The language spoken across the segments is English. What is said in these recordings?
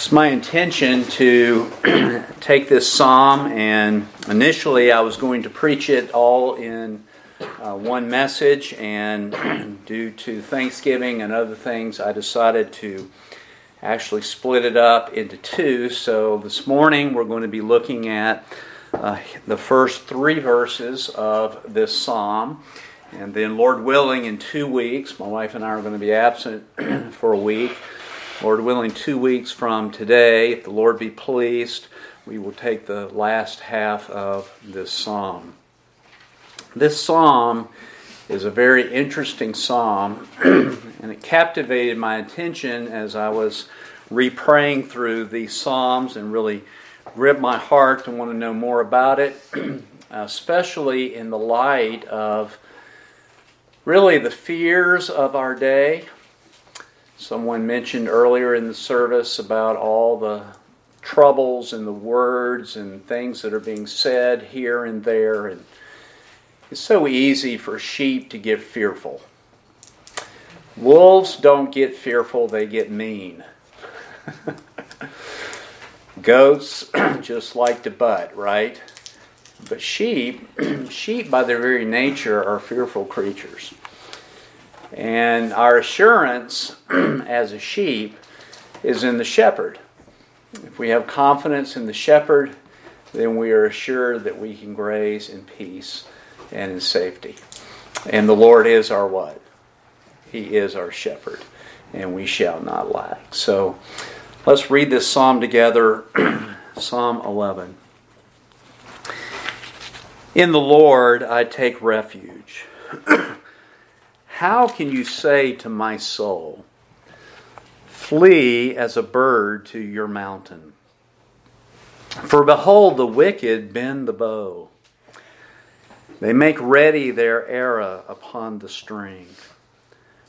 It's my intention to take this psalm, and initially I was going to preach it all in uh, one message, and due to Thanksgiving and other things, I decided to actually split it up into two. So this morning we're going to be looking at uh, the first three verses of this psalm. And then, Lord willing, in two weeks, my wife and I are going to be absent for a week. Lord willing, two weeks from today, if the Lord be pleased, we will take the last half of this psalm. This psalm is a very interesting psalm, and it captivated my attention as I was repraying through these psalms and really gripped my heart to want to know more about it, especially in the light of really the fears of our day Someone mentioned earlier in the service about all the troubles and the words and things that are being said here and there. And it's so easy for sheep to get fearful. Wolves don't get fearful, they get mean. Goats just like to butt, right? But sheep, sheep by their very nature are fearful creatures. And our assurance as a sheep is in the shepherd. If we have confidence in the shepherd, then we are assured that we can graze in peace and in safety. And the Lord is our what? He is our shepherd, and we shall not lack. So let's read this psalm together Psalm 11. In the Lord I take refuge. How can you say to my soul, Flee as a bird to your mountain? For behold, the wicked bend the bow. They make ready their arrow upon the string,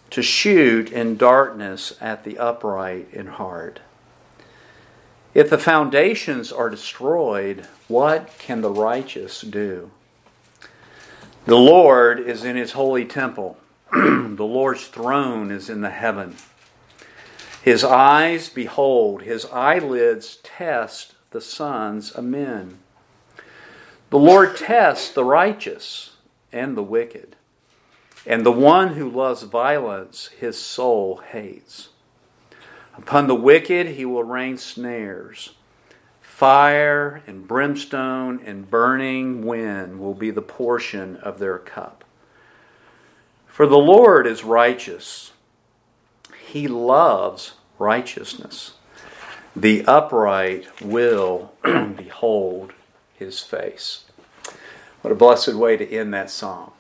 to shoot in darkness at the upright in heart. If the foundations are destroyed, what can the righteous do? The Lord is in his holy temple. the Lord's throne is in the heaven. His eyes behold, his eyelids test the sons of men. The Lord tests the righteous and the wicked, and the one who loves violence his soul hates. Upon the wicked he will rain snares. Fire and brimstone and burning wind will be the portion of their cup. For the Lord is righteous. He loves righteousness. The upright will behold his face. What a blessed way to end that psalm.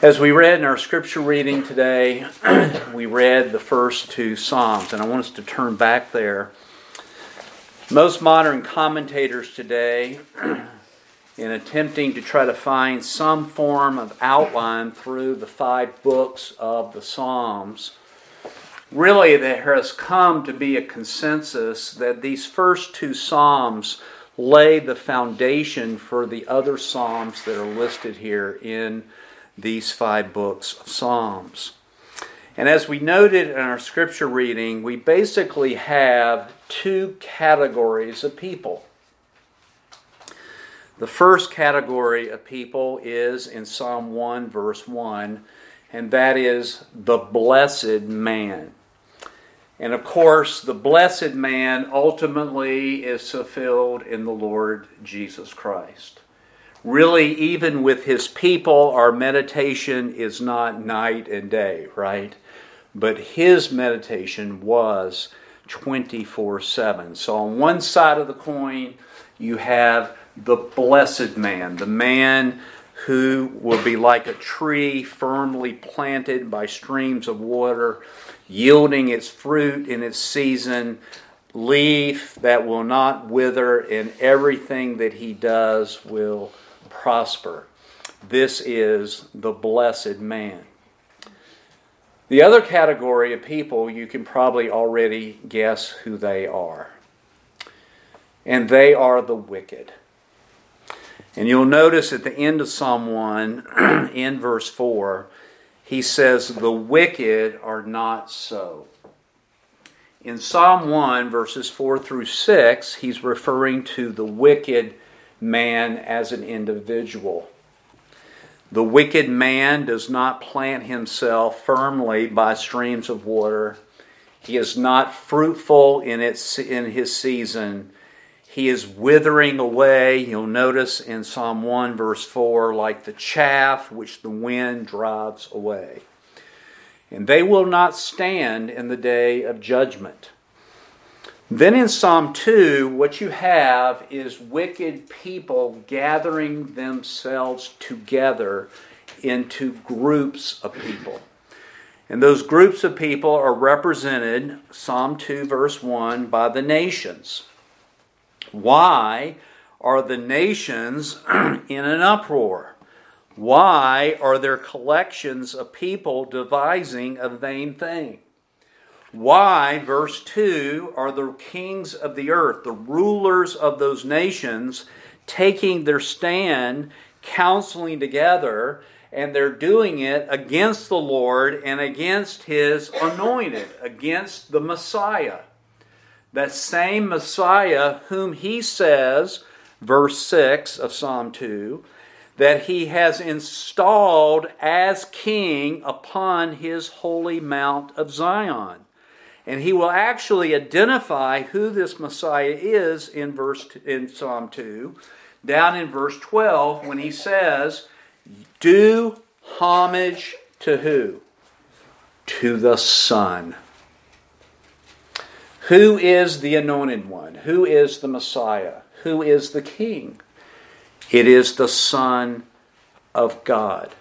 As we read in our scripture reading today, we read the first two psalms, and I want us to turn back there. Most modern commentators today in attempting to try to find some form of outline through the five books of the Psalms, really there has come to be a consensus that these first two Psalms lay the foundation for the other Psalms that are listed here in these five books of Psalms. And as we noted in our scripture reading, we basically have two categories of people. The first category of people is in Psalm 1, verse 1, and that is the blessed man. And of course, the blessed man ultimately is fulfilled in the Lord Jesus Christ. Really, even with his people, our meditation is not night and day, right? But his meditation was 24 7. So on one side of the coin, you have the blessed man, the man who will be like a tree firmly planted by streams of water, yielding its fruit in its season, leaf that will not wither, and everything that he does will prosper. This is the blessed man. The other category of people, you can probably already guess who they are. And they are the wicked. And you'll notice at the end of Psalm 1, in verse 4, he says, The wicked are not so. In Psalm 1, verses 4 through 6, he's referring to the wicked man as an individual. The wicked man does not plant himself firmly by streams of water. He is not fruitful in, its, in his season. He is withering away. You'll notice in Psalm 1, verse 4, like the chaff which the wind drives away. And they will not stand in the day of judgment. Then in Psalm 2, what you have is wicked people gathering themselves together into groups of people. And those groups of people are represented, Psalm 2, verse 1, by the nations. Why are the nations in an uproar? Why are there collections of people devising a vain thing? Why, verse 2, are the kings of the earth, the rulers of those nations, taking their stand, counseling together, and they're doing it against the Lord and against his anointed, against the Messiah? That same Messiah whom he says, verse 6 of Psalm 2, that he has installed as king upon his holy mount of Zion. And he will actually identify who this Messiah is in verse in Psalm 2, down in verse 12 when he says, "Do homage to who? To the Son." Who is the anointed one? Who is the Messiah? Who is the king? It is the Son of God.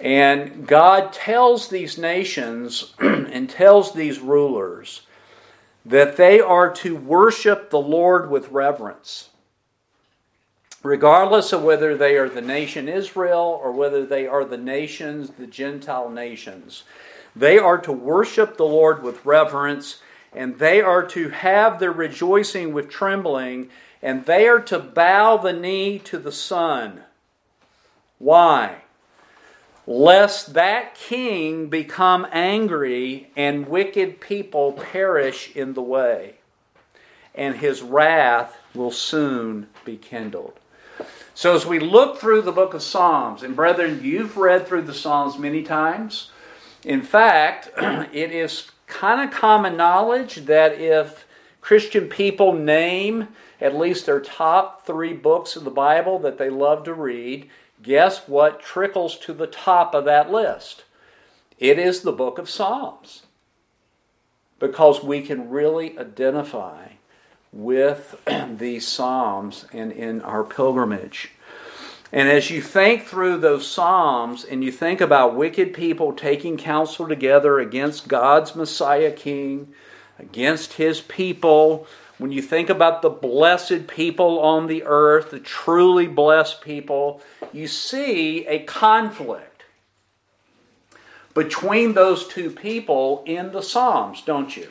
And God tells these nations and tells these rulers that they are to worship the Lord with reverence. Regardless of whether they are the nation Israel or whether they are the nations, the Gentile nations, they are to worship the Lord with reverence and they are to have their rejoicing with trembling and they are to bow the knee to the Son. Why? lest that king become angry and wicked people perish in the way, and his wrath will soon be kindled. So, as we look through the book of Psalms, and brethren, you've read through the Psalms many times. In fact, it is kind of common knowledge that if Christian people name at least their top three books of the Bible that they love to read, guess what trickles to the top of that list? It is the book of Psalms. Because we can really identify with these Psalms and in our pilgrimage. And as you think through those Psalms and you think about wicked people taking counsel together against God's Messiah King, against his people, when you think about the blessed people on the earth, the truly blessed people, you see a conflict between those two people in the Psalms, don't you?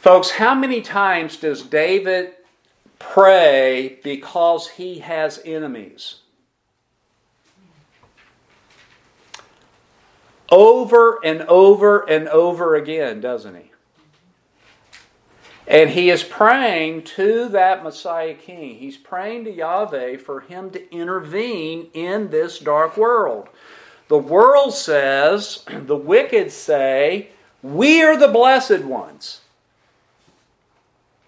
Folks, how many times does David pray because he has enemies? Over and over and over again, doesn't he? And he is praying to that Messiah King. He's praying to Yahweh for him to intervene in this dark world. The world says, the wicked say, we are the blessed ones.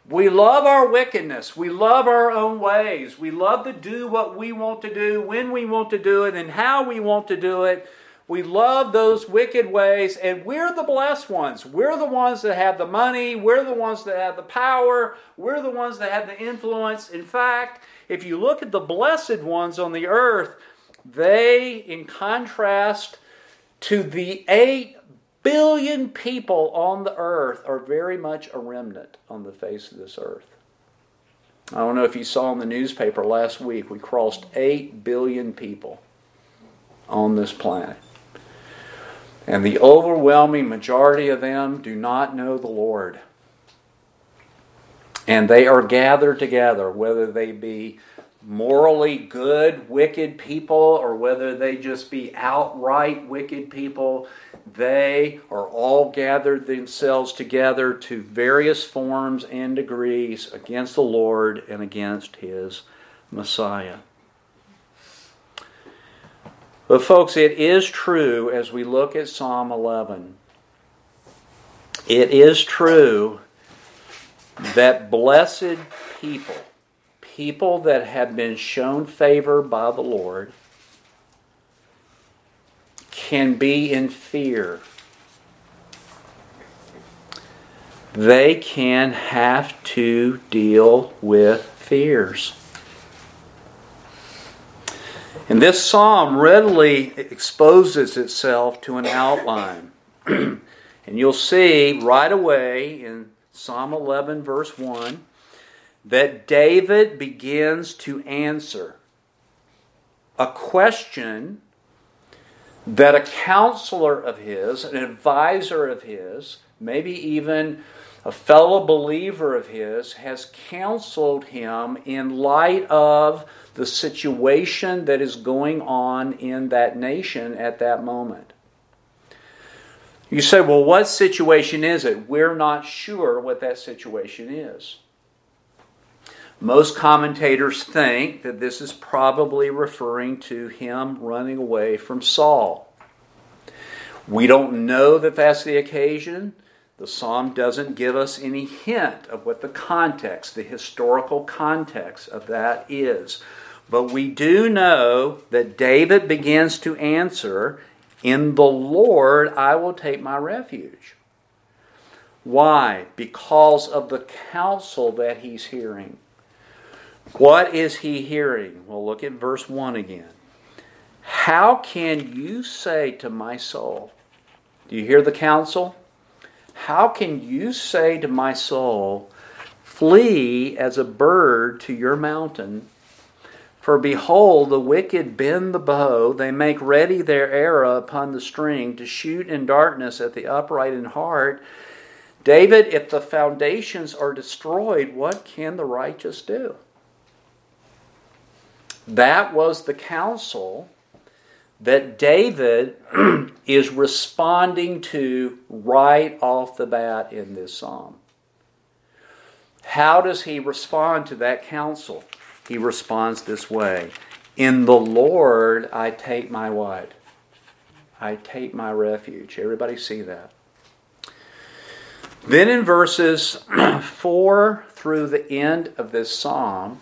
We love our wickedness. We love our own ways. We love to do what we want to do, when we want to do it, and how we want to do it. We love those wicked ways, and we're the blessed ones. We're the ones that have the money. We're the ones that have the power. We're the ones that have the influence. In fact, if you look at the blessed ones on the earth, they, in contrast to the 8 billion people on the earth, are very much a remnant on the face of this earth. I don't know if you saw in the newspaper last week, we crossed 8 billion people on this planet. And the overwhelming majority of them do not know the Lord. And they are gathered together, whether they be morally good, wicked people, or whether they just be outright wicked people, they are all gathered themselves together to various forms and degrees against the Lord and against his Messiah. But, folks, it is true as we look at Psalm 11, it is true that blessed people, people that have been shown favor by the Lord, can be in fear. They can have to deal with fears. And this psalm readily exposes itself to an outline. and you'll see right away in Psalm 11, verse 1, that David begins to answer a question that a counselor of his, an advisor of his, maybe even a fellow believer of his, has counseled him in light of the situation that is going on in that nation at that moment. You say, well, what situation is it? We're not sure what that situation is. Most commentators think that this is probably referring to him running away from Saul. We don't know that that's the occasion. The psalm doesn't give us any hint of what the context, the historical context of that is. But we do know that David begins to answer, In the Lord I will take my refuge. Why? Because of the counsel that he's hearing. What is he hearing? Well, look at verse 1 again. How can you say to my soul, Do you hear the counsel? How can you say to my soul, Flee as a bird to your mountain? For behold, the wicked bend the bow, they make ready their arrow upon the string to shoot in darkness at the upright in heart. David, if the foundations are destroyed, what can the righteous do? That was the counsel that David is responding to right off the bat in this psalm. How does he respond to that counsel? He responds this way In the Lord I take my what? I take my refuge. Everybody see that? Then in verses 4 through the end of this psalm,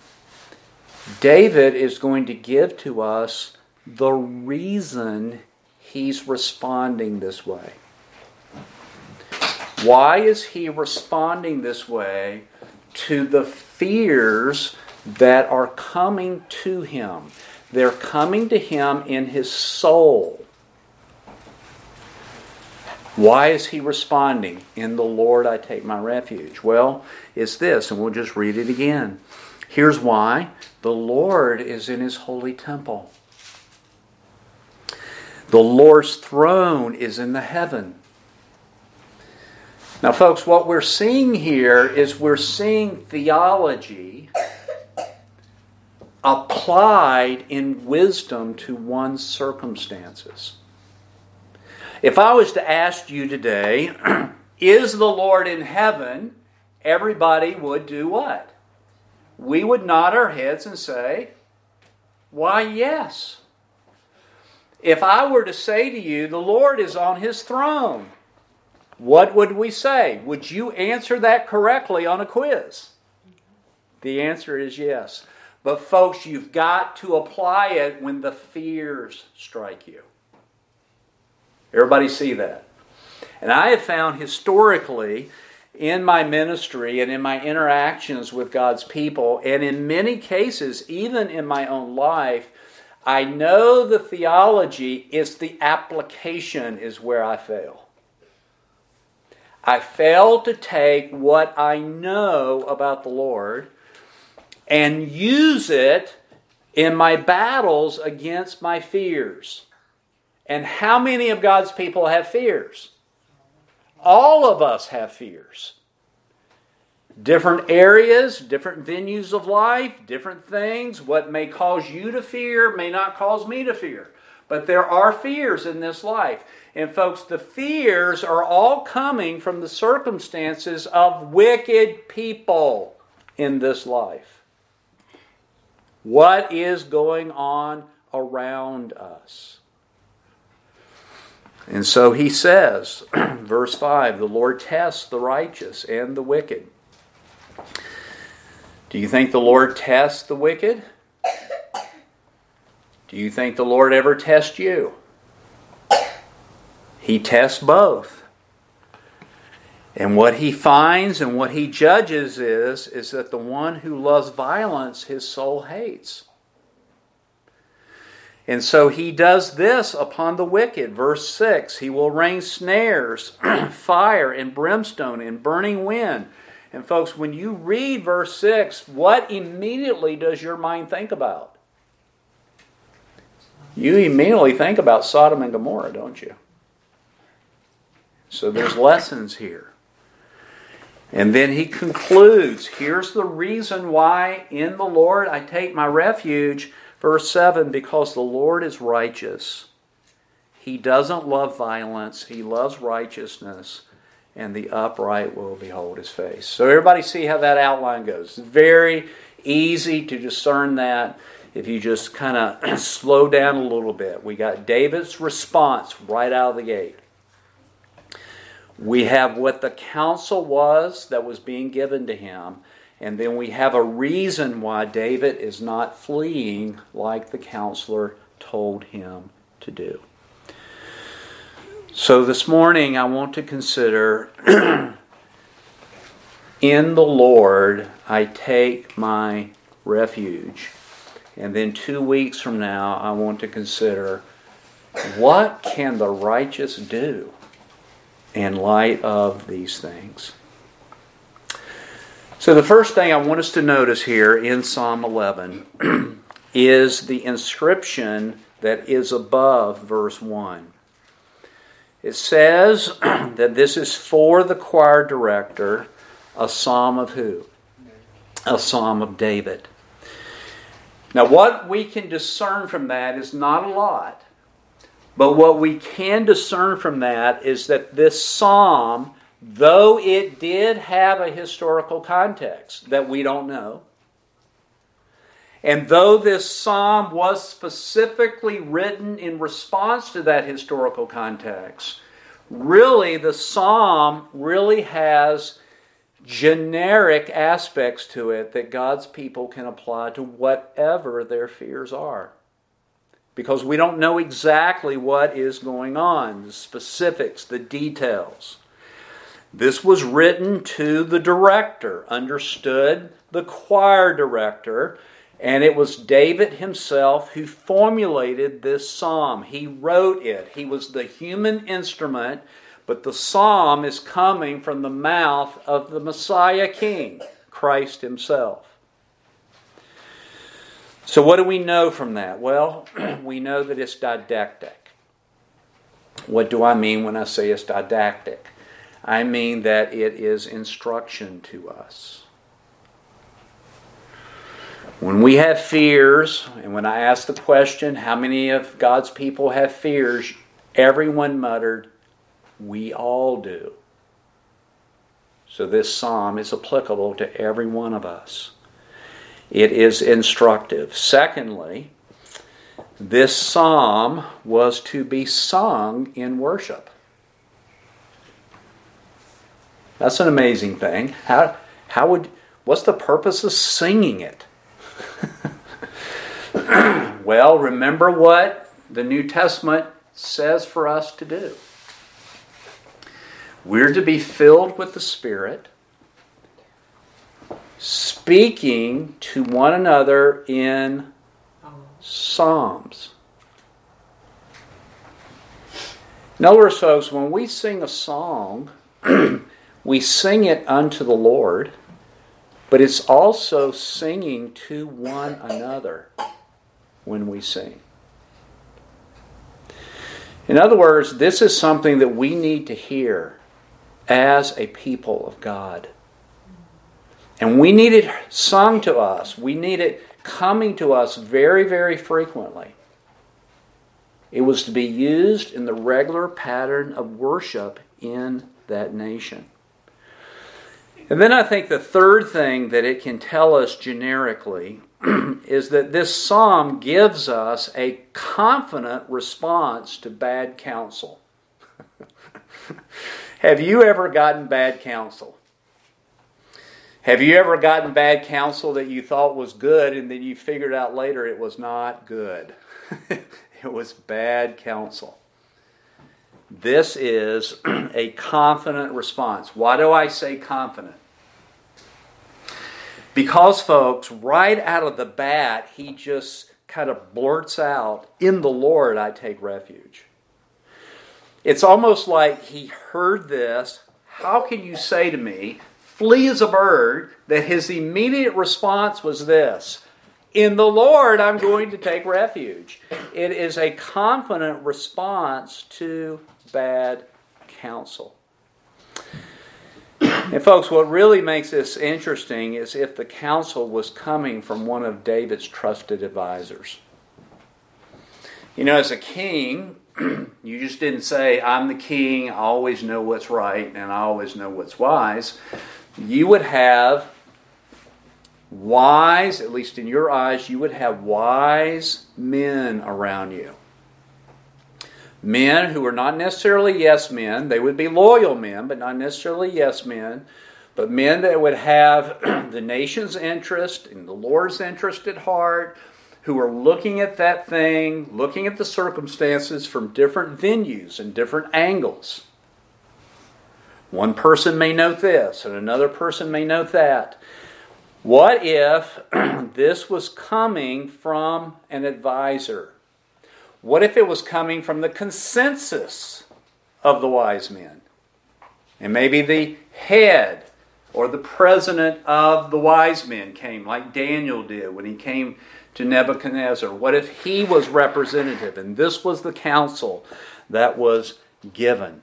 David is going to give to us the reason he's responding this way. Why is he responding this way to the fears that are coming to him? They're coming to him in his soul. Why is he responding? In the Lord I take my refuge. Well, it's this, and we'll just read it again. Here's why the Lord is in his holy temple. The Lord's throne is in the heaven. Now, folks, what we're seeing here is we're seeing theology applied in wisdom to one's circumstances. If I was to ask you today, is the Lord in heaven? Everybody would do what? We would nod our heads and say, Why, yes. If I were to say to you, the Lord is on his throne, what would we say? Would you answer that correctly on a quiz? The answer is yes. But, folks, you've got to apply it when the fears strike you. Everybody see that? And I have found historically in my ministry and in my interactions with God's people, and in many cases, even in my own life, I know the theology, it's the application is where I fail. I fail to take what I know about the Lord and use it in my battles against my fears. And how many of God's people have fears? All of us have fears. different areas, different venues of life, different things. What may cause you to fear may not cause me to fear. But there are fears in this life. And, folks, the fears are all coming from the circumstances of wicked people in this life. What is going on around us? And so he says, verse 5 the Lord tests the righteous and the wicked. Do you think the Lord tests the wicked? Do you think the Lord ever tests you? He tests both. And what he finds and what he judges is, is that the one who loves violence, his soul hates. And so he does this upon the wicked. Verse 6 He will rain snares, fire, and brimstone, and burning wind. And folks, when you read verse 6, what immediately does your mind think about? You immediately think about Sodom and Gomorrah, don't you? So there's lessons here. And then he concludes here's the reason why in the Lord I take my refuge. Verse 7 because the Lord is righteous. He doesn't love violence, he loves righteousness, and the upright will behold his face. So, everybody see how that outline goes. Very easy to discern that if you just kind of slow down a little bit. We got David's response right out of the gate. We have what the counsel was that was being given to him. And then we have a reason why David is not fleeing like the counselor told him to do. So this morning I want to consider in the Lord I take my refuge. And then two weeks from now I want to consider what can the righteous do in light of these things. So, the first thing I want us to notice here in Psalm 11 is the inscription that is above verse 1. It says that this is for the choir director, a psalm of who? A psalm of David. Now, what we can discern from that is not a lot, but what we can discern from that is that this psalm though it did have a historical context that we don't know, and though this psalm was specifically written in response to that historical context, really the psalm really has generic aspects to it that God's people can apply to whatever their fears are. Because we don't know exactly what is going on, the specifics, the details. This was written to the director, understood the choir director, and it was David himself who formulated this psalm. He wrote it, he was the human instrument, but the psalm is coming from the mouth of the Messiah King, Christ himself. So, what do we know from that? Well, we know that it's didactic. What do I mean when I say it's didactic? I mean that it is instruction to us. When we have fears, and when I asked the question, how many of God's people have fears? Everyone muttered, We all do. So this psalm is applicable to every one of us. It is instructive. Secondly, this psalm was to be sung in worship. That's an amazing thing. How, how would, what's the purpose of singing it? well, remember what the New Testament says for us to do. We're to be filled with the Spirit, speaking to one another in psalms. In other words, folks, when we sing a song, we sing it unto the Lord, but it's also singing to one another when we sing. In other words, this is something that we need to hear as a people of God. And we need it sung to us. We need it coming to us very, very frequently. It was to be used in the regular pattern of worship in that nation. And then I think the third thing that it can tell us generically is that this psalm gives us a confident response to bad counsel. Have you ever gotten bad counsel? Have you ever gotten bad counsel that you thought was good and then you figured out later it was not good? it was bad counsel. This is a confident response. Why do I say confident? Because, folks, right out of the bat, he just kind of blurts out, In the Lord I take refuge. It's almost like he heard this. How can you say to me, flee as a bird? That his immediate response was this In the Lord I'm going to take refuge. It is a confident response to bad counsel. And, folks, what really makes this interesting is if the counsel was coming from one of David's trusted advisors. You know, as a king, you just didn't say, I'm the king, I always know what's right, and I always know what's wise. You would have wise, at least in your eyes, you would have wise men around you men who were not necessarily yes men. They would be loyal men, but not necessarily yes men. But men that would have the nation's interest and the Lord's interest at heart, who are looking at that thing, looking at the circumstances from different venues and different angles. One person may note this, and another person may note that. What if this was coming from an advisor? What if it was coming from the consensus of the wise men? And maybe the head or the president of the wise men came, like Daniel did when he came to Nebuchadnezzar. What if he was representative and this was the counsel that was given?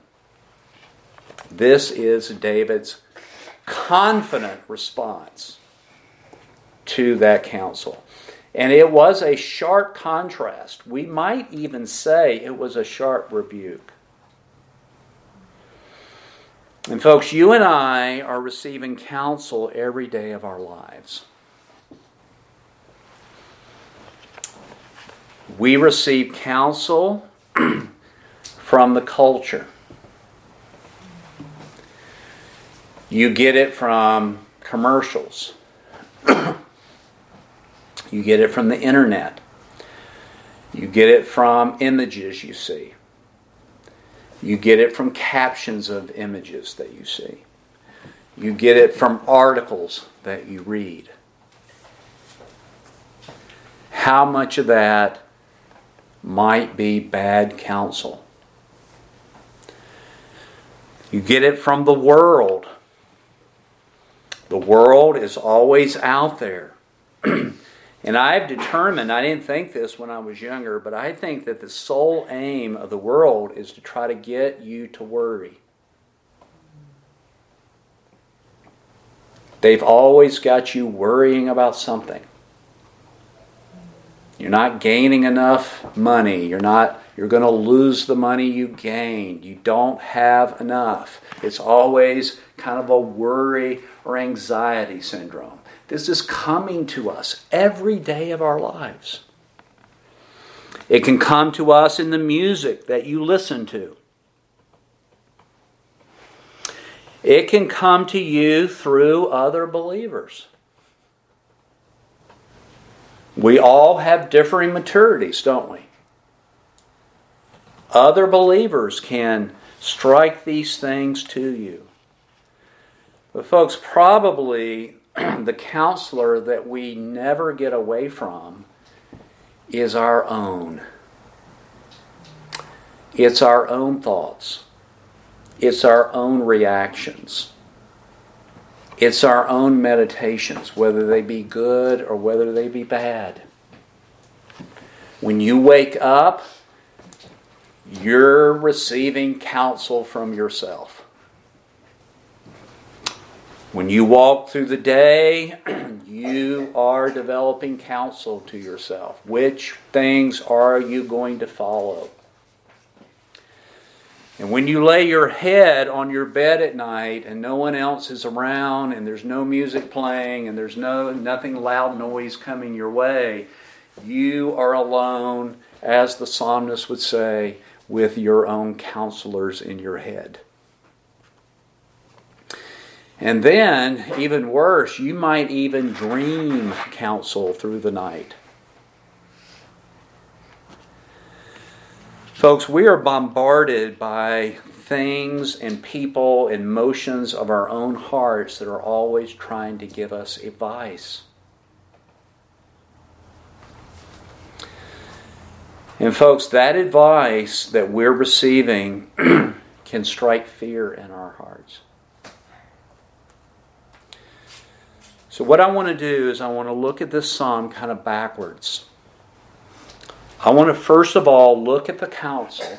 This is David's confident response to that counsel. And it was a sharp contrast. We might even say it was a sharp rebuke. And, folks, you and I are receiving counsel every day of our lives. We receive counsel from the culture. You get it from commercials. You get it from the internet. You get it from images you see. You get it from captions of images that you see. You get it from articles that you read. How much of that might be bad counsel? You get it from the world. The world is always out there. And I've determined, I didn't think this when I was younger, but I think that the sole aim of the world is to try to get you to worry. They've always got you worrying about something. You're not gaining enough money. You're not you're going to lose the money you gained. You don't have enough. It's always kind of a worry or anxiety syndrome. This is coming to us every day of our lives. It can come to us in the music that you listen to. It can come to you through other believers. We all have differing maturities, don't we? Other believers can strike these things to you. But, folks, probably the counselor that we never get away from is our own. It's our own thoughts. It's our own reactions. It's our own meditations, whether they be good or whether they be bad. When you wake up, you're receiving counsel from yourself. When you walk through the day, you are developing counsel to yourself. Which things are you going to follow? And when you lay your head on your bed at night and no one else is around and there's no music playing and there's no nothing loud noise coming your way, you are alone, as the psalmist would say, with your own counselors in your head. And then, even worse, you might even dream counsel through the night. Folks, we are bombarded by things and people and motions of our own hearts that are always trying to give us advice. And, folks, that advice that we're receiving can strike fear in our hearts. So, what I want to do is, I want to look at this psalm kind of backwards. I want to first of all look at the counsel.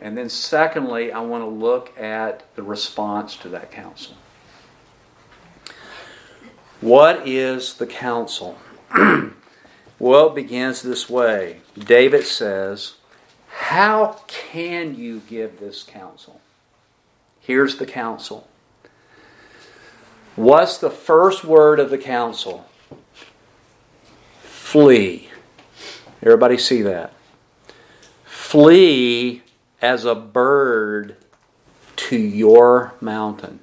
And then, secondly, I want to look at the response to that counsel. What is the counsel? well, it begins this way David says, How can you give this counsel? Here's the counsel. What's the first word of the counsel? Flee. Everybody see that? Flee as a bird to your mountain.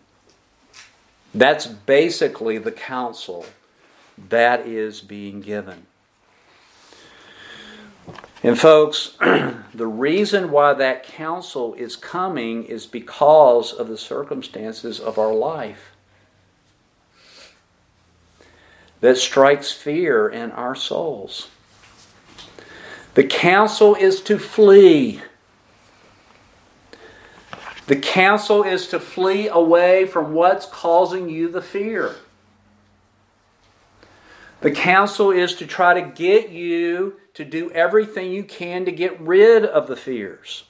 That's basically the counsel that is being given. And, folks, the reason why that counsel is coming is because of the circumstances of our life that strikes fear in our souls. The counsel is to flee. The counsel is to flee away from what's causing you the fear. The counsel is to try to get you to do everything you can to get rid of the fears.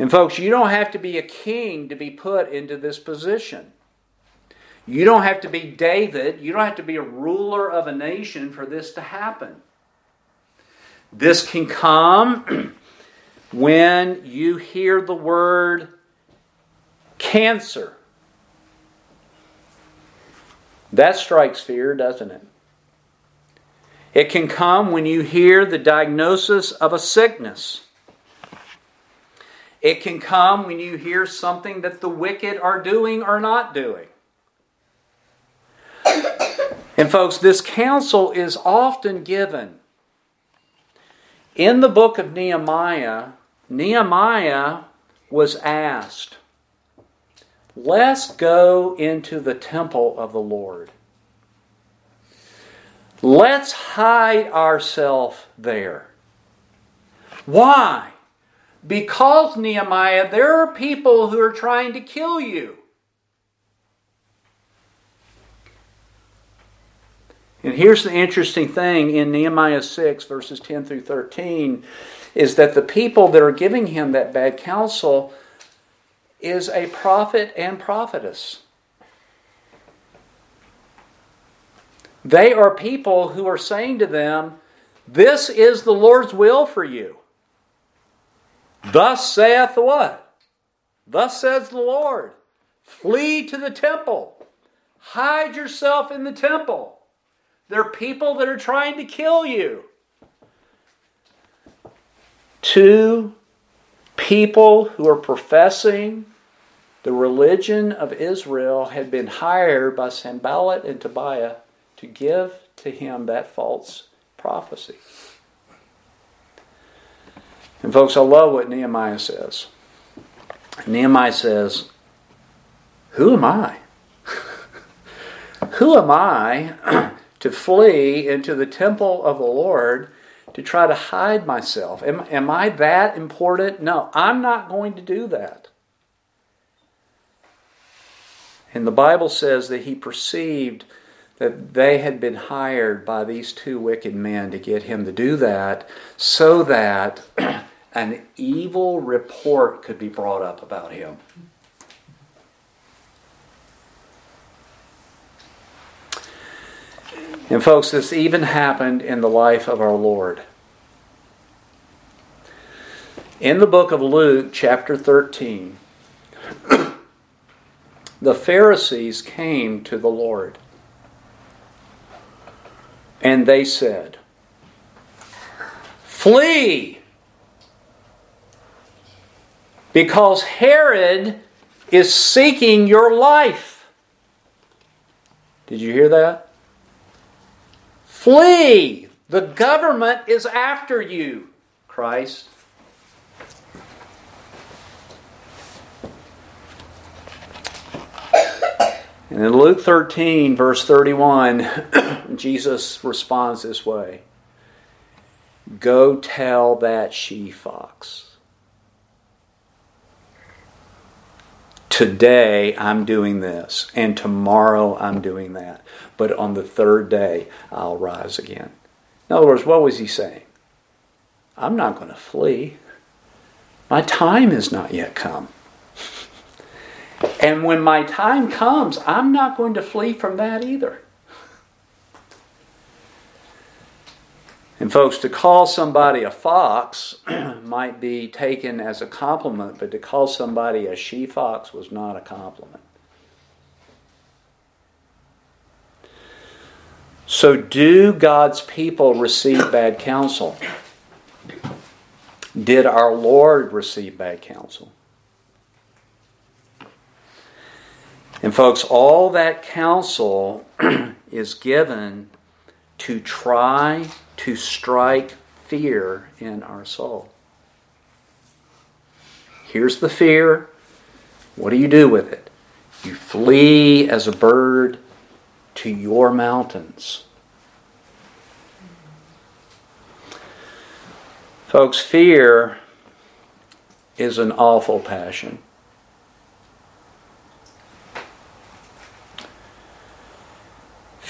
And, folks, you don't have to be a king to be put into this position. You don't have to be David. You don't have to be a ruler of a nation for this to happen. This can come when you hear the word cancer. That strikes fear, doesn't it? It can come when you hear the diagnosis of a sickness. It can come when you hear something that the wicked are doing or not doing. And, folks, this counsel is often given in the book of Nehemiah, Nehemiah was asked, Let's go into the temple of the Lord. Let's hide ourselves there. Why? Because, Nehemiah, there are people who are trying to kill you. And here's the interesting thing in Nehemiah 6, verses 10 through 13, is that the people that are giving him that bad counsel is a prophet and prophetess. They are people who are saying to them, This is the Lord's will for you. Thus saith what? Thus says the Lord. Flee to the temple. Hide yourself in the temple. There are people that are trying to kill you. Two people who are professing the religion of Israel had been hired by Sanballat and Tobiah to give to him that false prophecy. And folks, I love what Nehemiah says. Nehemiah says, Who am I? Who am I to flee into the temple of the Lord to try to hide myself. Am, am I that important? No, I'm not going to do that. And the Bible says that he perceived that they had been hired by these two wicked men to get him to do that so that an evil report could be brought up about him. And folks, this even happened in the life of our Lord. In the book of Luke, chapter 13, the Pharisees came to the Lord. And they said, Flee! Because Herod is seeking your life. Did you hear that? Flee! The government is after you, Christ. And in Luke 13, verse 31, Jesus responds this way Go tell that she fox. Today I'm doing this, and tomorrow I'm doing that. But on the third day I'll rise again. In other words, what was he saying? I'm not going to flee. My time has not yet come. And when my time comes, I'm not going to flee from that either. And, folks, to call somebody a fox might be taken as a compliment, but to call somebody a she fox was not a compliment. So, do God's people receive bad counsel? Did our Lord receive bad counsel? And, folks, all that counsel is given to try to strike fear in our soul. Here's the fear. What do you do with it? You flee as a bird to your mountains. Folks, fear is an awful passion.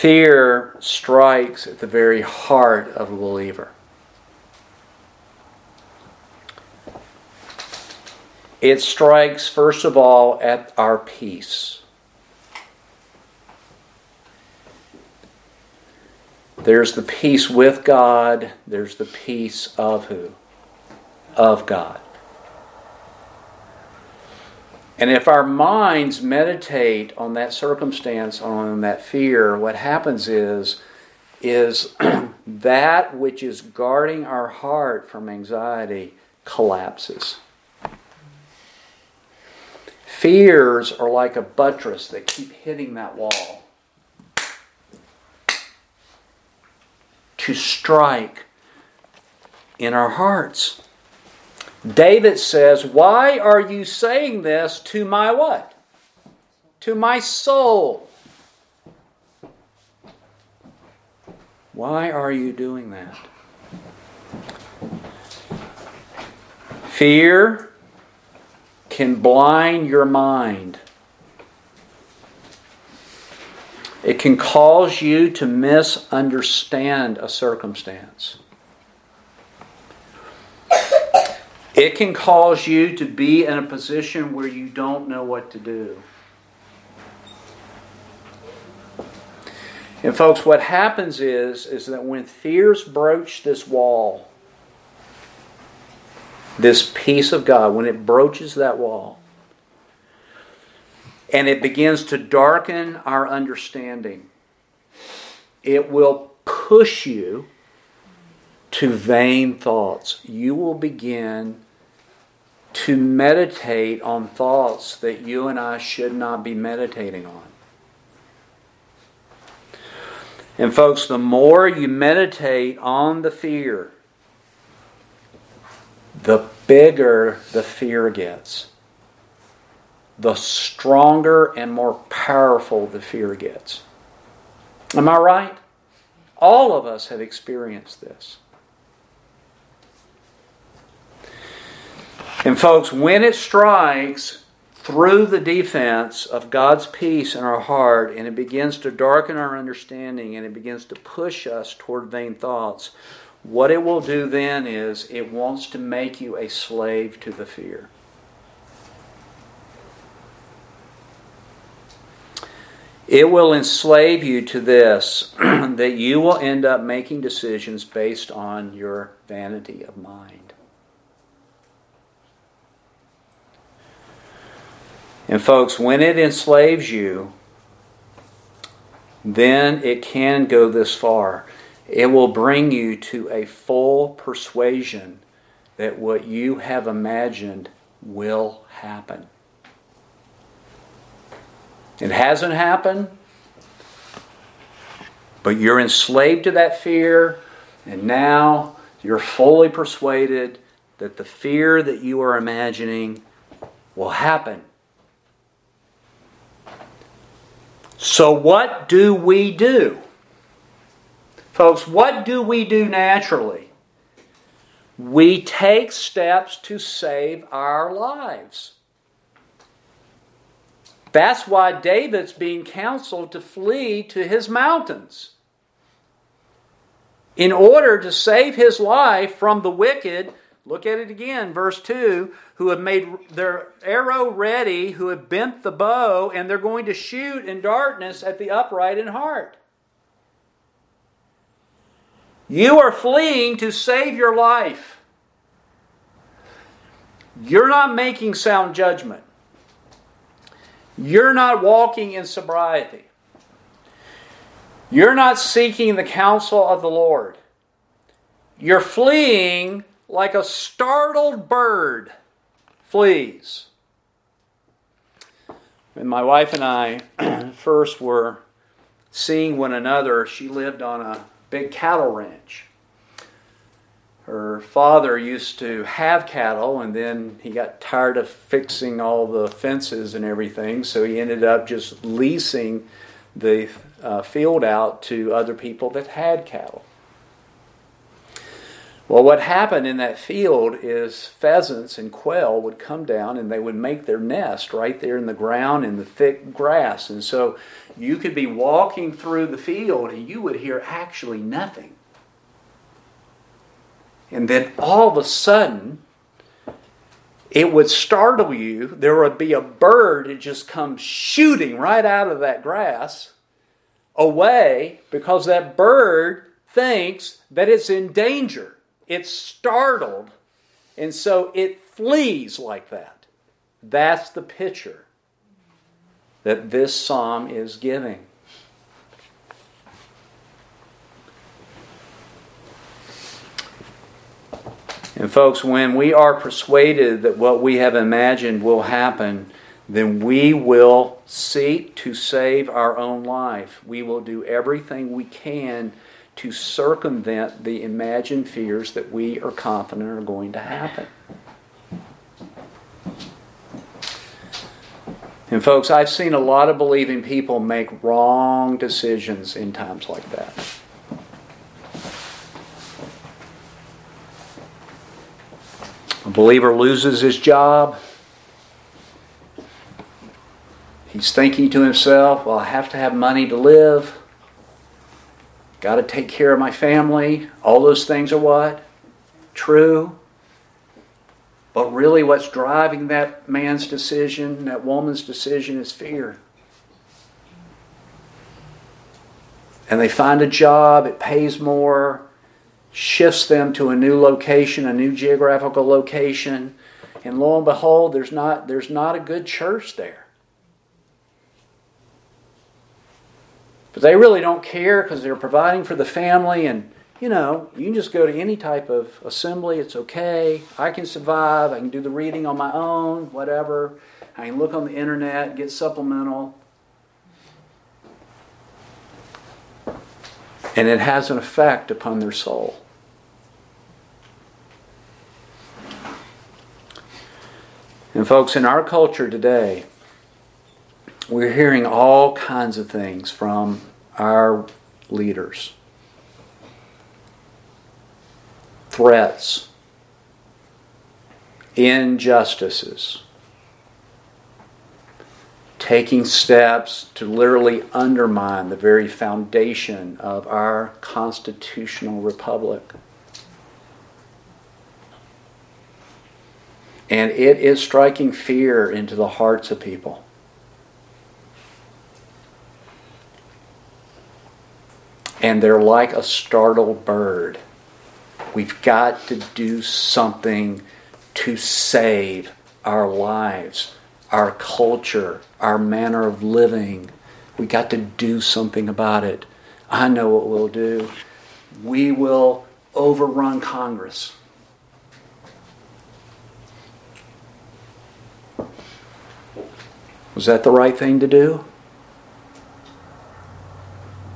Fear strikes at the very heart of a believer. It strikes, first of all, at our peace. There's the peace with God, there's the peace of who? Of God. And if our minds meditate on that circumstance, on that fear, what happens is, is that which is guarding our heart from anxiety collapses. Fears are like a buttress that keep hitting that wall to strike in our hearts. David says, Why are you saying this to my what? To my soul. Why are you doing that? Fear can blind your mind. It can cause you to misunderstand a circumstance. It can cause you to be in a position where you don't know what to do. And folks, what happens is, is that when fears broach this wall, this peace of God, when it broaches that wall, and it begins to darken our understanding, it will push you to vain thoughts. You will begin to meditate on thoughts that you and I should not be meditating on. And, folks, the more you meditate on the fear, the bigger the fear gets. The stronger and more powerful the fear gets. Am I right? All of us have experienced this. And, folks, when it strikes through the defense of God's peace in our heart and it begins to darken our understanding and it begins to push us toward vain thoughts, what it will do then is it wants to make you a slave to the fear. It will enslave you to this that you will end up making decisions based on your vanity of mind. And, folks, when it enslaves you, then it can go this far. It will bring you to a full persuasion that what you have imagined will happen. It hasn't happened, but you're enslaved to that fear, and now you're fully persuaded that the fear that you are imagining will happen. So, what do we do? Folks, what do we do naturally? We take steps to save our lives. That's why David's being counseled to flee to his mountains. In order to save his life from the wicked, look at it again, verse 2 who have made their arrow ready, who have bent the bow, and they're going to shoot in darkness at the upright in heart. You are fleeing to save your life. You're not making sound judgment. You're not walking in sobriety. You're not seeking the counsel of the Lord. You're fleeing like a startled bird flees. When my wife and I first were seeing one another, she lived on a big cattle ranch her father used to have cattle and then he got tired of fixing all the fences and everything so he ended up just leasing the uh, field out to other people that had cattle well what happened in that field is pheasants and quail would come down and they would make their nest right there in the ground in the thick grass and so you could be walking through the field and you would hear actually nothing and then all of a sudden, it would startle you. There would be a bird that just comes shooting right out of that grass away because that bird thinks that it's in danger. It's startled, and so it flees like that. That's the picture that this psalm is giving. And, folks, when we are persuaded that what we have imagined will happen, then we will seek to save our own life. We will do everything we can to circumvent the imagined fears that we are confident are going to happen. And, folks, I've seen a lot of believing people make wrong decisions in times like that. A believer loses his job. He's thinking to himself, well, I have to have money to live. Got to take care of my family. All those things are what? True. But really, what's driving that man's decision, that woman's decision, is fear. And they find a job, it pays more, shifts them to a new location, a new geographical location, and lo and behold, there's not, there's not a good church there. But they really don't care because they're providing for the family, and you know, you can just go to any type of assembly, it's okay. I can survive, I can do the reading on my own, whatever. I can look on the internet, get supplemental. And it has an effect upon their soul. And, folks, in our culture today, we're hearing all kinds of things from our leaders threats, injustices, taking steps to literally undermine the very foundation of our constitutional republic. And it is striking fear into the hearts of people. And they're like a startled bird. We've got to do something to save our lives, our culture, our manner of living. We got to do something about it. I know what we'll do. We will overrun Congress. Was that the right thing to do?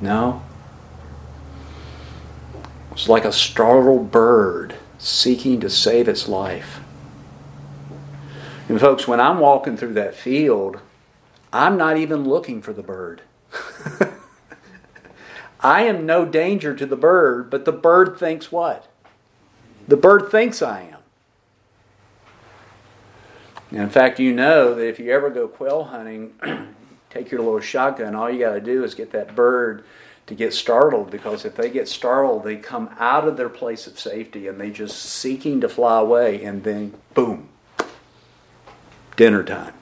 No. Was like a startled bird seeking to save its life. And, folks, when I'm walking through that field, I'm not even looking for the bird. I am no danger to the bird, but the bird thinks what? The bird thinks I am. And in fact, you know that if you ever go quail hunting, take your little shotgun, all you got to do is get that bird to get startled because if they get startled, they come out of their place of safety and they just seeking to fly away, and then boom, dinner time.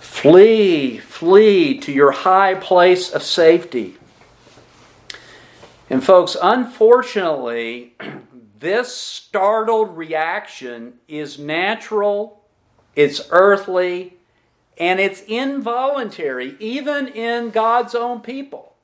Flee, flee to your high place of safety. And, folks, unfortunately, this startled reaction is natural, it's earthly, and it's involuntary, even in God's own people.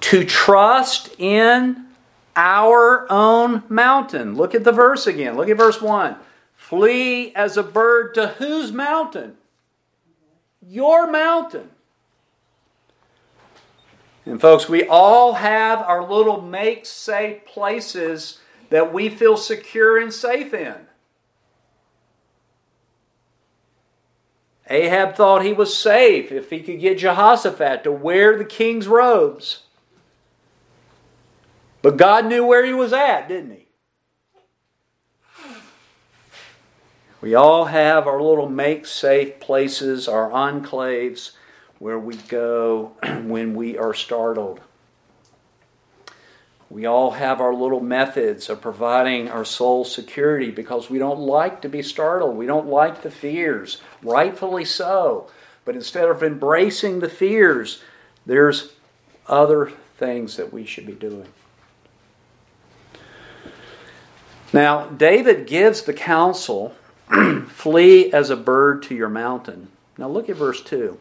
To trust in our own mountain. Look at the verse again. Look at verse 1. Flee as a bird to whose mountain? Your mountain. And folks, we all have our little make safe places that we feel secure and safe in. Ahab thought he was safe if he could get Jehoshaphat to wear the king's robes. But God knew where he was at, didn't he? We all have our little make safe places, our enclaves where we go when we are startled. We all have our little methods of providing our soul security because we don't like to be startled. We don't like the fears, rightfully so. But instead of embracing the fears, there's other things that we should be doing. Now, David gives the counsel Flee as a bird to your mountain. Now look at verse 2.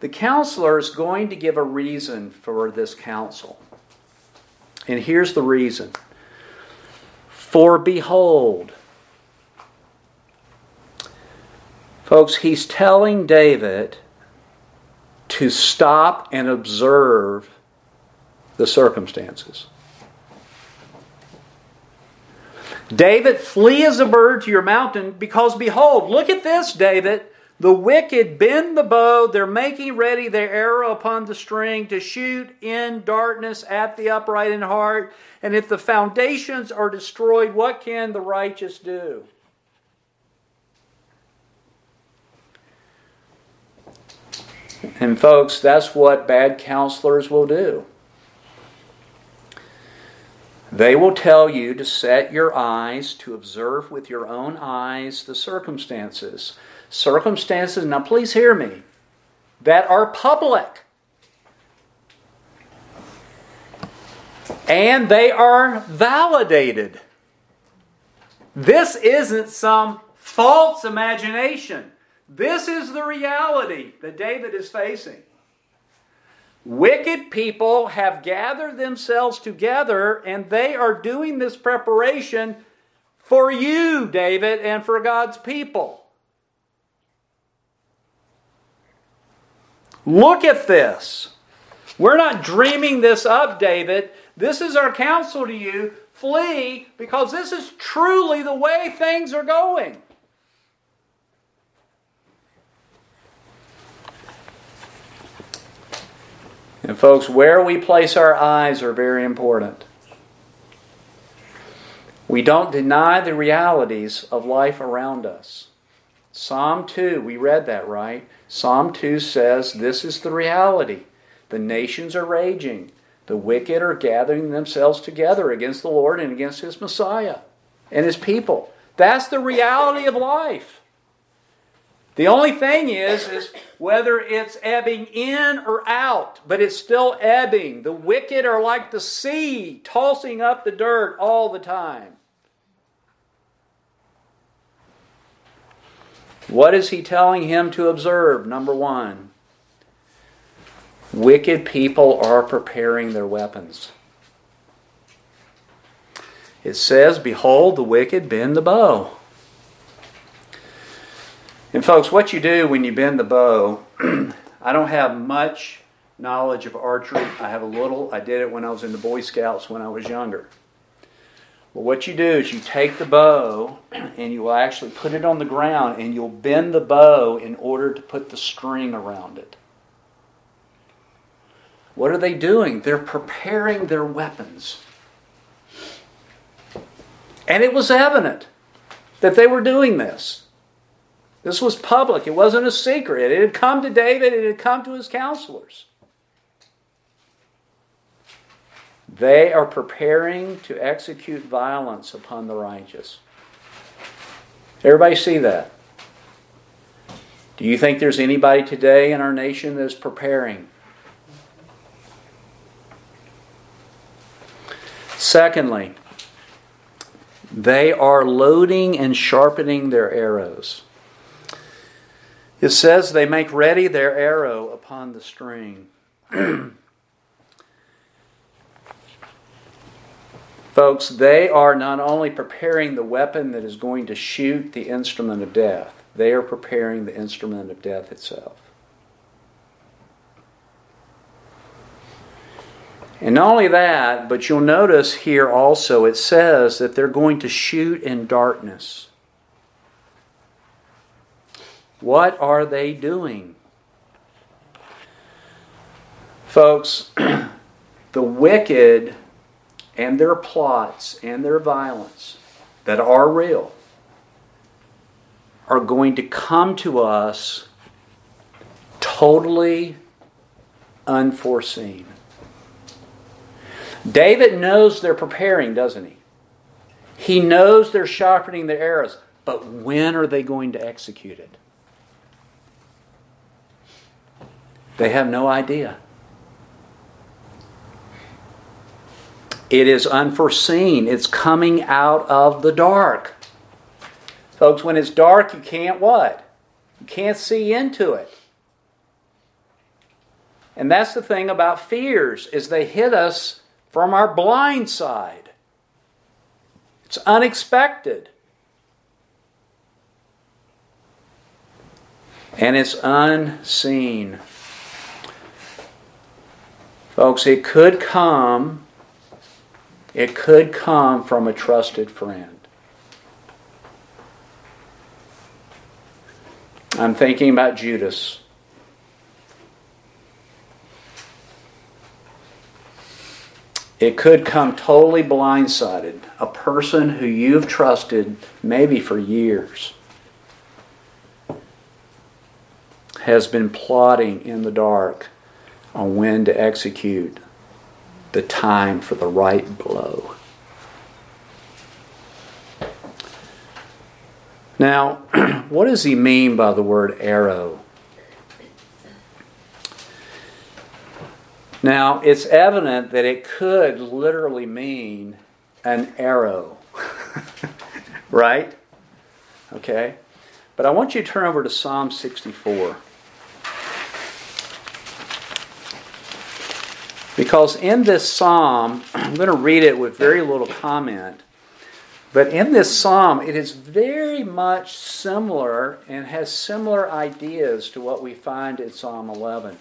The counselor is going to give a reason for this counsel. And here's the reason For behold, folks, he's telling David to stop and observe the circumstances. David, flee as a bird to your mountain, because behold, look at this, David. The wicked bend the bow, they're making ready their arrow upon the string to shoot in darkness at the upright in heart. And if the foundations are destroyed, what can the righteous do? And, folks, that's what bad counselors will do. They will tell you to set your eyes, to observe with your own eyes the circumstances. Circumstances, now please hear me, that are public. And they are validated. This isn't some false imagination. This is the reality that David is facing. Wicked people have gathered themselves together and they are doing this preparation for you, David, and for God's people. Look at this. We're not dreaming this up, David. This is our counsel to you. Flee because this is truly the way things are going. And, folks, where we place our eyes are very important. We don't deny the realities of life around us. Psalm 2, we read that, right? Psalm 2 says this is the reality. The nations are raging. The wicked are gathering themselves together against the Lord and against His Messiah and His people. That's the reality of life. The only thing is, is whether it's ebbing in or out, but it's still ebbing. The wicked are like the sea, tossing up the dirt all the time. What is he telling him to observe? Number one, wicked people are preparing their weapons. It says, Behold, the wicked bend the bow. And, folks, what you do when you bend the bow, I don't have much knowledge of archery. I have a little. I did it when I was in the Boy Scouts when I was younger. But what you do is you take the bow and you will actually put it on the ground and you'll bend the bow in order to put the string around it. What are they doing? They're preparing their weapons. And it was evident that they were doing this. This was public, it wasn't a secret. It had come to David, it had come to his counselors. They are preparing to execute violence upon the righteous. Everybody see that? Do you think there's anybody today in our nation that's preparing? Secondly, they are loading and sharpening their arrows. It says they make ready their arrow upon the string. Folks, they are not only preparing the weapon that is going to shoot the instrument of death, they are preparing the instrument of death itself. And not only that, but you'll notice here also it says that they're going to shoot in darkness. What are they doing? Folks, the wicked and their plots and their violence that are real are going to come to us totally unforeseen. David knows they're preparing, doesn't he? He knows they're sharpening their arrows, but when are they going to execute it? They have no idea. It is unforeseen. It's coming out of the dark. Folks, when it's dark, you can't what? You can't see into it. And that's the thing about fears is they hit us from our blind side. It's unexpected. And it's unseen. Folks, it could come it could come from a trusted friend. I'm thinking about Judas. It could come totally blindsided. A person who you've trusted maybe for years has been plotting in the dark on when to execute the time for the right blow. Now, what does he mean by the word arrow? Now, it's evident that it could literally mean an arrow, right? Okay? But I want you to turn over to Psalm 64. Because in this psalm, I'm going to read it with very little comment, but in this psalm, it is very much similar and has similar ideas to what we find in Psalm 11.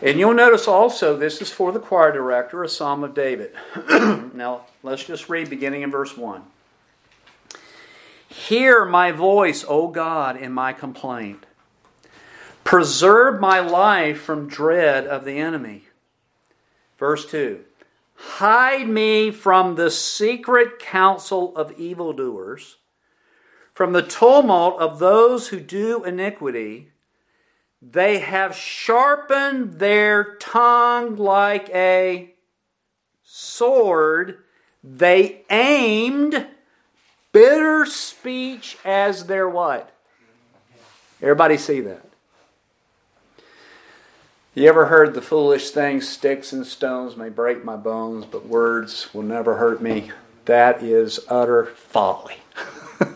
And you'll notice also this is for the choir director, a psalm of David. now, let's just read beginning in verse 1. Hear my voice, O God, in my complaint. Preserve my life from dread of the enemy. Verse 2 Hide me from the secret counsel of evildoers, from the tumult of those who do iniquity. They have sharpened their tongue like a sword. They aimed bitter speech as their what? Everybody see that? You ever heard the foolish thing, sticks and stones may break my bones, but words will never hurt me? That is utter folly.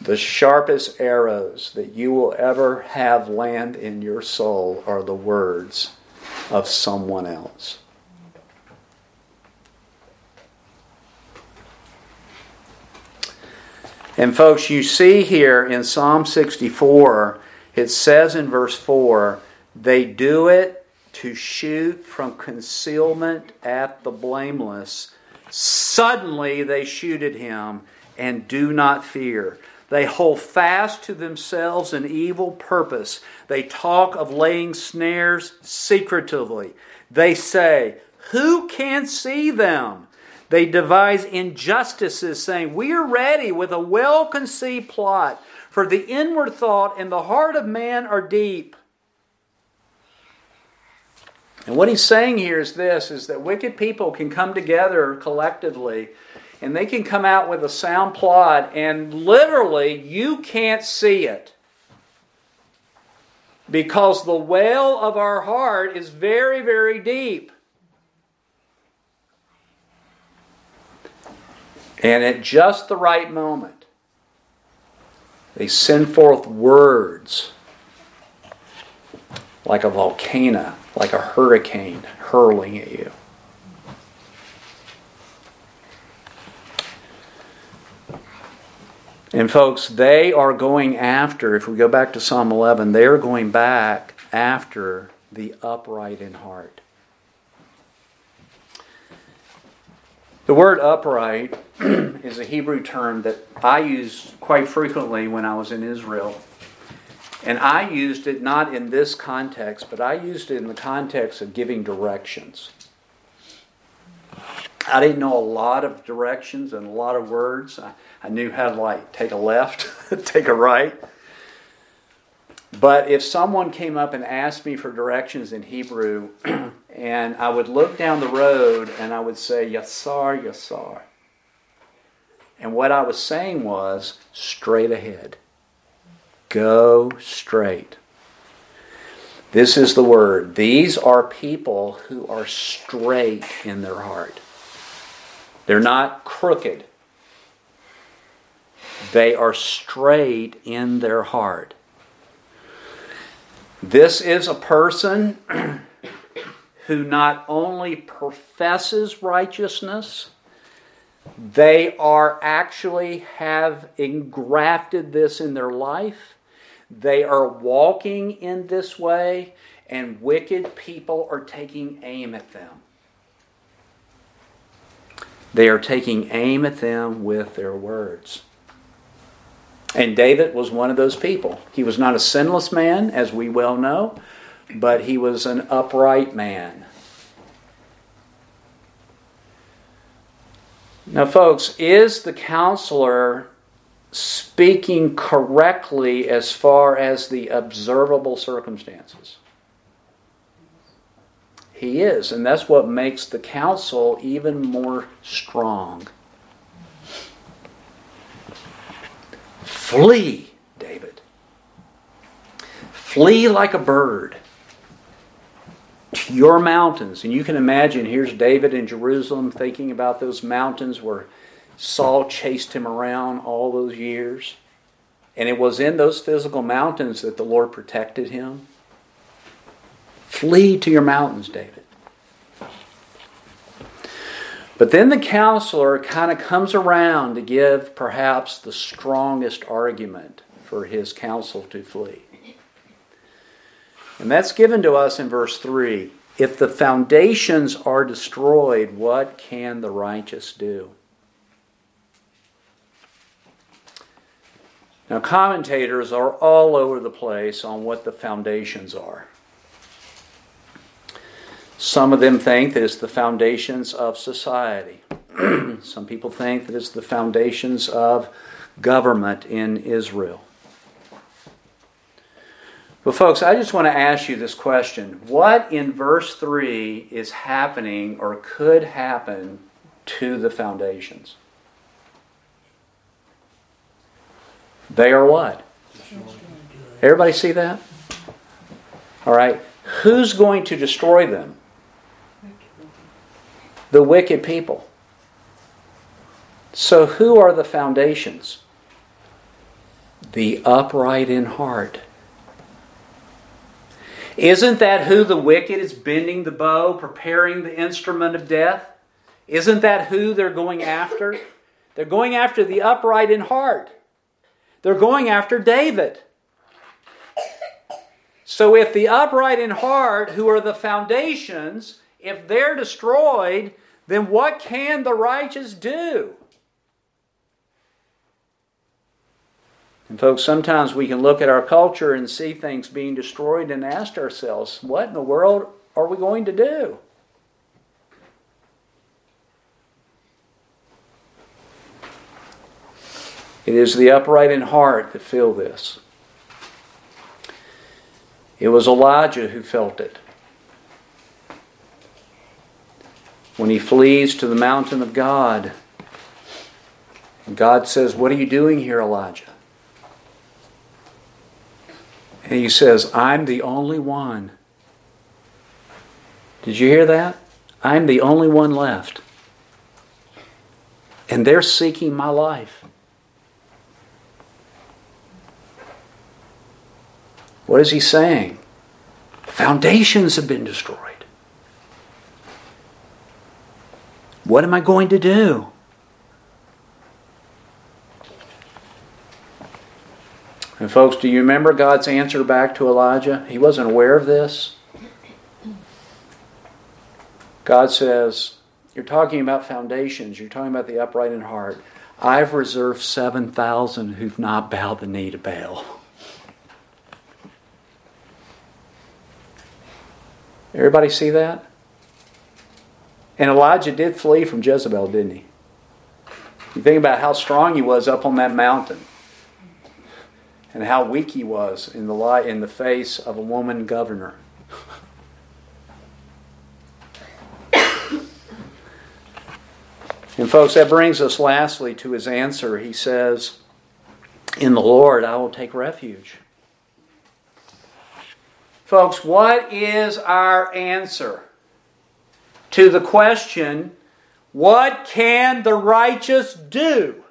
the sharpest arrows that you will ever have land in your soul are the words of someone else. And folks, you see here in Psalm 64, it says in verse 4 they do it to shoot from concealment at the blameless. Suddenly they shoot at him and do not fear. They hold fast to themselves an evil purpose. They talk of laying snares secretively. They say, Who can see them? They devise injustices, saying, We are ready with a well conceived plot, for the inward thought and the heart of man are deep. And what he's saying here is this is that wicked people can come together collectively and they can come out with a sound plot and literally you can't see it. Because the well of our heart is very, very deep. And at just the right moment, they send forth words like a volcano, like a hurricane hurling at you. And folks, they are going after, if we go back to Psalm 11, they are going back after the upright in heart. The word upright is a Hebrew term that I use quite frequently when I was in Israel. And I used it not in this context, but I used it in the context of giving directions. I didn't know a lot of directions and a lot of words. I, I knew how to like take a left, take a right. But if someone came up and asked me for directions in Hebrew, and I would look down the road and I would say, Yasar, Yasar. And what I was saying was, straight ahead. Go straight. This is the word. These are people who are straight in their heart. They're not crooked. They are straight in their heart. This is a person who not only professes righteousness, they are actually have engrafted this in their life. They are walking in this way, and wicked people are taking aim at them. They are taking aim at them with their words. And David was one of those people. He was not a sinless man, as we well know, but he was an upright man. Now, folks, is the counselor speaking correctly as far as the observable circumstances? He is, and that's what makes the counsel even more strong. Flee, David. Flee like a bird to your mountains. And you can imagine here's David in Jerusalem thinking about those mountains where Saul chased him around all those years. And it was in those physical mountains that the Lord protected him. Flee to your mountains, David. But then the counselor kind of comes around to give perhaps the strongest argument for his counsel to flee. And that's given to us in verse 3. If the foundations are destroyed, what can the righteous do? Now, commentators are all over the place on what the foundations are. Some of them think that it's the foundations of society. Some people think that it's the foundations of government in Israel. But, folks, I just want to ask you this question What in verse 3 is happening or could happen to the foundations? They are what? Everybody see that? All right. Who's going to destroy them? The wicked people. So, who are the foundations? The upright in heart. Isn't that who the wicked is bending the bow, preparing the instrument of death? Isn't that who they're going after? They're going after the upright in heart. They're going after David. So if the upright in heart, who are the foundations, if they're destroyed, then what can the righteous do? And folks, sometimes we can look at our culture and see things being destroyed and ask ourselves, what in the world are we going to do? It is the upright in heart that feel this. It was Elijah who felt it. When he flees to the mountain of God, God says, What are you doing here, Elijah? And he says, I'm the only one. Did you hear that? I'm the only one left. And they're seeking my life. What is he saying? Foundations have been destroyed. What am I going to do? And, folks, do you remember God's answer back to Elijah? He wasn't aware of this. God says, You're talking about foundations, you're talking about the upright in heart. I've reserved 7,000 who've not bowed the knee to Baal. Everybody see that? And Elijah did flee from Jezebel, didn't he? You think about how strong he was up on that mountain and how weak he was in the light in the face of a woman governor. and folks, that brings us lastly to his answer. He says, In the Lord I will take refuge. Folks, what is our answer to the question, what can the righteous do?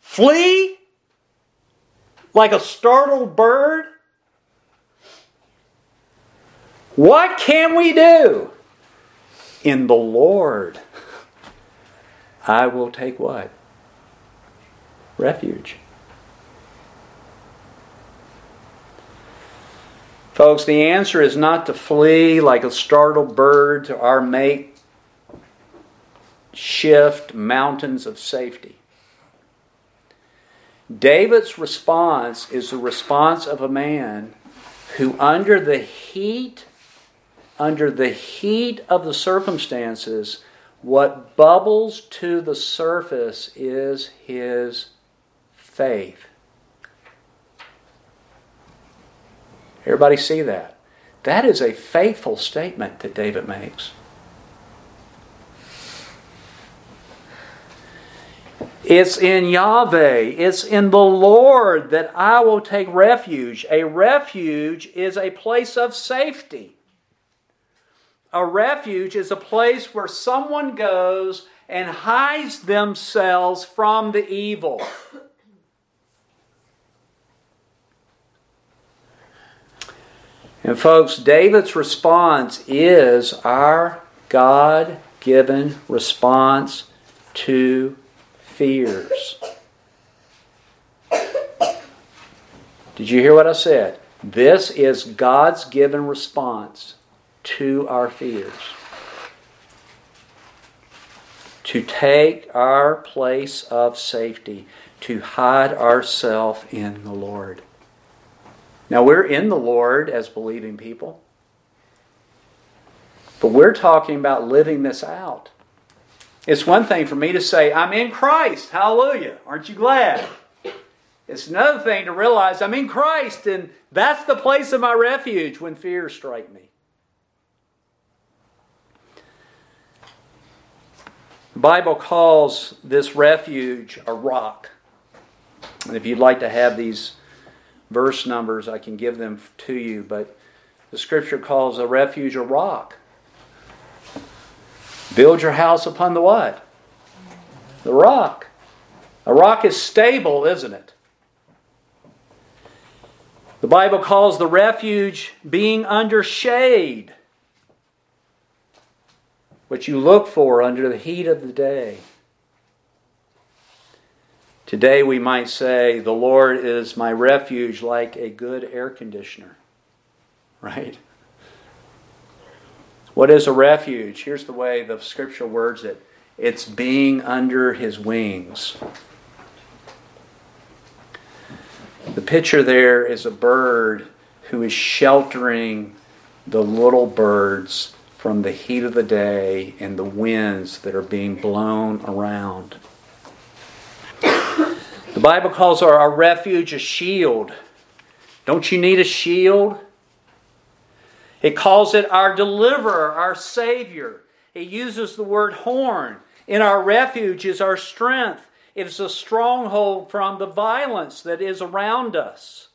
Flee like a startled bird? What can we do? In the Lord, I will take what? Refuge. Folks, the answer is not to flee like a startled bird to our mate shift mountains of safety. David's response is the response of a man who, under the heat, under the heat of the circumstances, what bubbles to the surface is his faith. Everybody see that? That is a faithful statement that David makes. It's in Yahweh, it's in the Lord that I will take refuge. A refuge is a place of safety. A refuge is a place where someone goes and hides themselves from the evil. And folks, David's response is our God given response to fears. Did you hear what I said? This is God's given response to our fears. To take our place of safety, to hide ourselves in the Lord. Now, we're in the Lord as believing people, but we're talking about living this out. It's one thing for me to say, I'm in Christ. Hallelujah. Aren't you glad? It's another thing to realize I'm in Christ and that's the place of my refuge when fears strike me. The Bible calls this refuge a rock. And if you'd like to have these verse numbers, I can give them to you, but the scripture calls a refuge a rock. Build your house upon the what? The rock. A rock is stable, isn't it? The Bible calls the refuge being under shade, what you look for under the heat of the day. Today we might say, The Lord is my refuge like a good air conditioner. Right? What is a refuge? Here's the way the scripture words it it's being under his wings. The picture there is a bird who is sheltering the little birds from the heat of the day and the winds that are being blown around. The Bible calls our, our refuge a shield. Don't you need a shield? It calls it our deliverer, our Savior. It uses the word horn. In our refuge is our strength. It is a stronghold from the violence that is around us.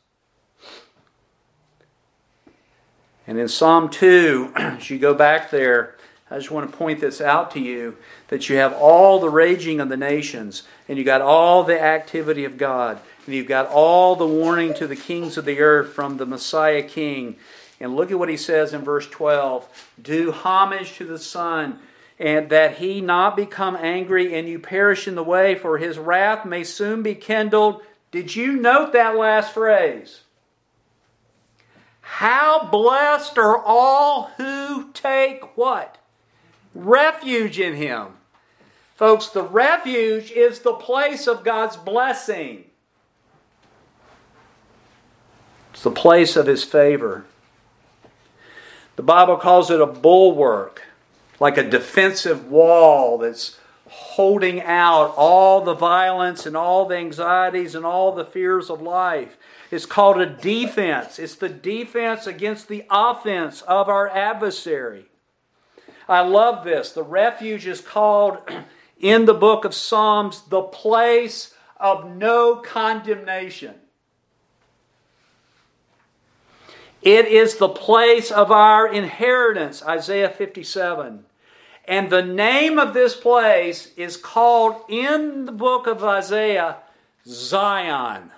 And in Psalm 2, as you go back there, I just want to point this out to you that you have all the raging of the nations, and you got all the activity of God, and you've got all the warning to the kings of the earth from the Messiah King. And look at what he says in verse 12 Do homage to the Son and that he not become angry and you perish in the way, for his wrath may soon be kindled. Did you note that last phrase? How blessed are all who take what? Refuge in him. Folks, the refuge is the place of God's blessing. It's the place of his favor. The Bible calls it a bulwark like a defensive wall that's holding out all the violence and all the anxieties and all the fears of life. It's called a defense. It's the defense against the offense of our adversary. I love this. The refuge is called in the book of Psalms the place of no condemnation. It is the place of our inheritance, Isaiah 57. And the name of this place is called in the book of Isaiah Zion.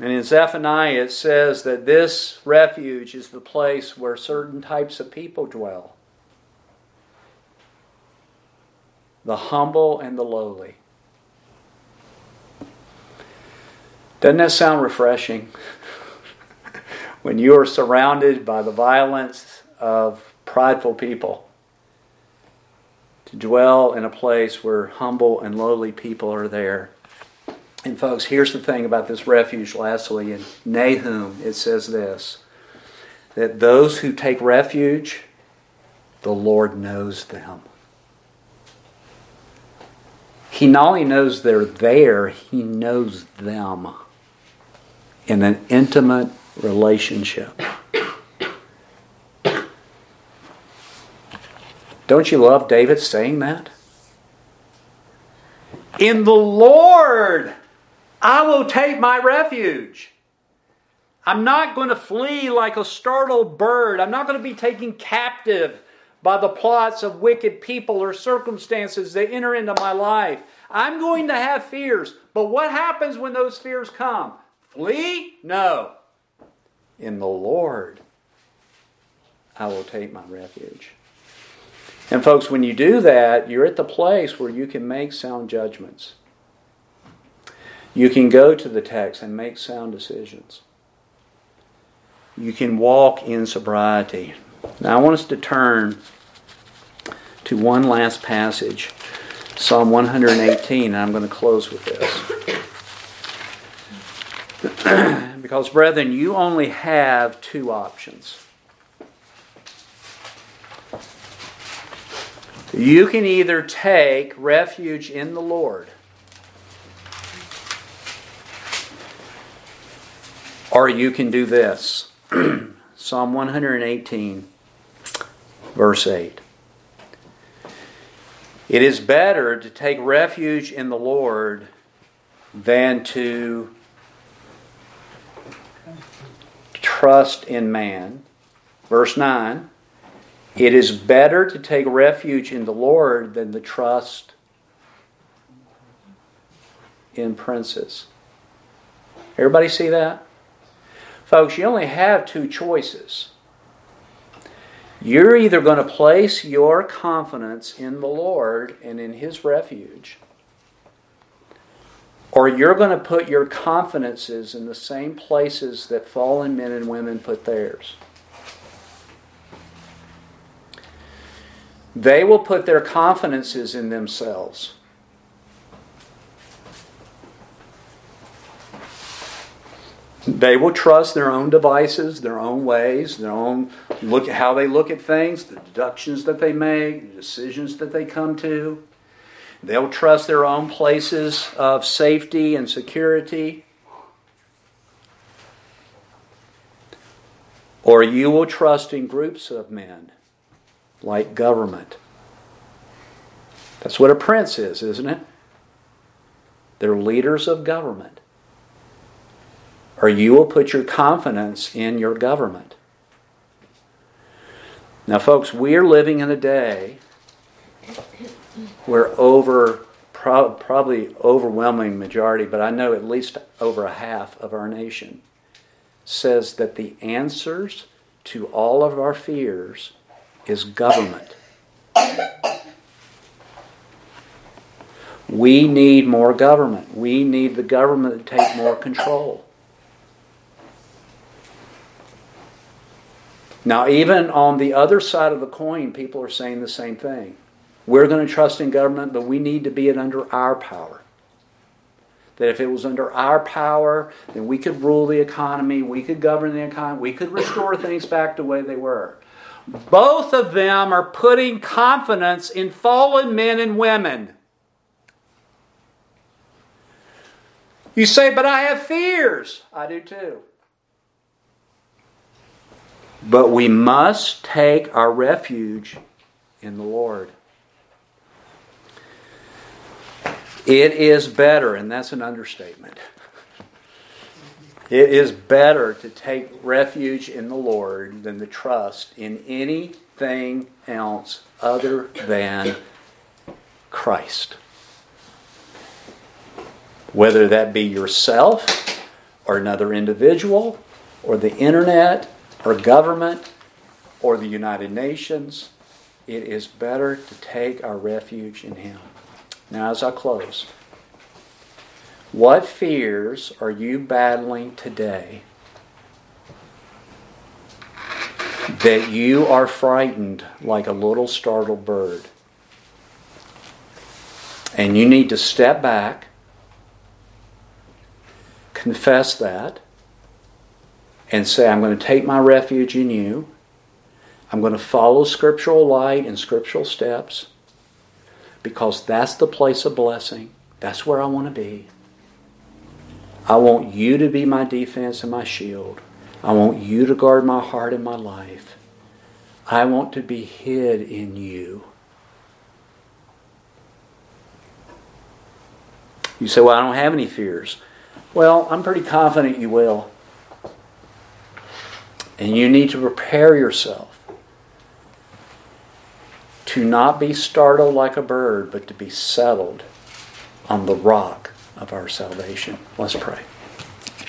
And in Zephaniah, it says that this refuge is the place where certain types of people dwell the humble and the lowly. Doesn't that sound refreshing? when you are surrounded by the violence of prideful people, to dwell in a place where humble and lowly people are there. And, folks, here's the thing about this refuge, lastly. In Nahum, it says this that those who take refuge, the Lord knows them. He not only knows they're there, He knows them in an intimate relationship. Don't you love David saying that? In the Lord I will take my refuge. I'm not going to flee like a startled bird. I'm not going to be taken captive by the plots of wicked people or circumstances that enter into my life. I'm going to have fears. But what happens when those fears come? Flee? No. In the Lord, I will take my refuge. And, folks, when you do that, you're at the place where you can make sound judgments. You can go to the text and make sound decisions. You can walk in sobriety. Now, I want us to turn to one last passage Psalm 118, and I'm going to close with this. Because, brethren, you only have two options. You can either take refuge in the Lord, or you can do this. Psalm 118, verse 8. It is better to take refuge in the Lord than to trust in man. Verse 9 It is better to take refuge in the Lord than to trust in princes. Everybody see that? Folks, you only have two choices. You're either going to place your confidence in the Lord and in His refuge, or you're going to put your confidences in the same places that fallen men and women put theirs. They will put their confidences in themselves. They will trust their own devices, their own ways, their own look at how they look at things, the deductions that they make, the decisions that they come to. They'll trust their own places of safety and security. Or you will trust in groups of men, like government. That's what a prince is, isn't it? They're leaders of government or you will put your confidence in your government. Now, folks, we are living in a day where over pro- probably overwhelming majority, but I know at least over a half of our nation says that the answers to all of our fears is government. We need more government. We need the government to take more control. Now, even on the other side of the coin, people are saying the same thing. We're going to trust in government, but we need to be it under our power. That if it was under our power, then we could rule the economy, we could govern the economy, we could restore things back to the way they were. Both of them are putting confidence in fallen men and women. You say, but I have fears. I do too. But we must take our refuge in the Lord. It is better, and that's an understatement. It is better to take refuge in the Lord than to trust in anything else other than Christ. Whether that be yourself or another individual or the internet or government or the United Nations. It is better to take our refuge in Him. Now, as I close, what fears are you battling today that you are frightened like a little startled bird? And you need to step back, confess that, and say, I'm going to take my refuge in you. I'm going to follow scriptural light and scriptural steps because that's the place of blessing. That's where I want to be. I want you to be my defense and my shield. I want you to guard my heart and my life. I want to be hid in you. You say, Well, I don't have any fears. Well, I'm pretty confident you will. And you need to prepare yourself to not be startled like a bird, but to be settled on the rock of our salvation. Let's pray.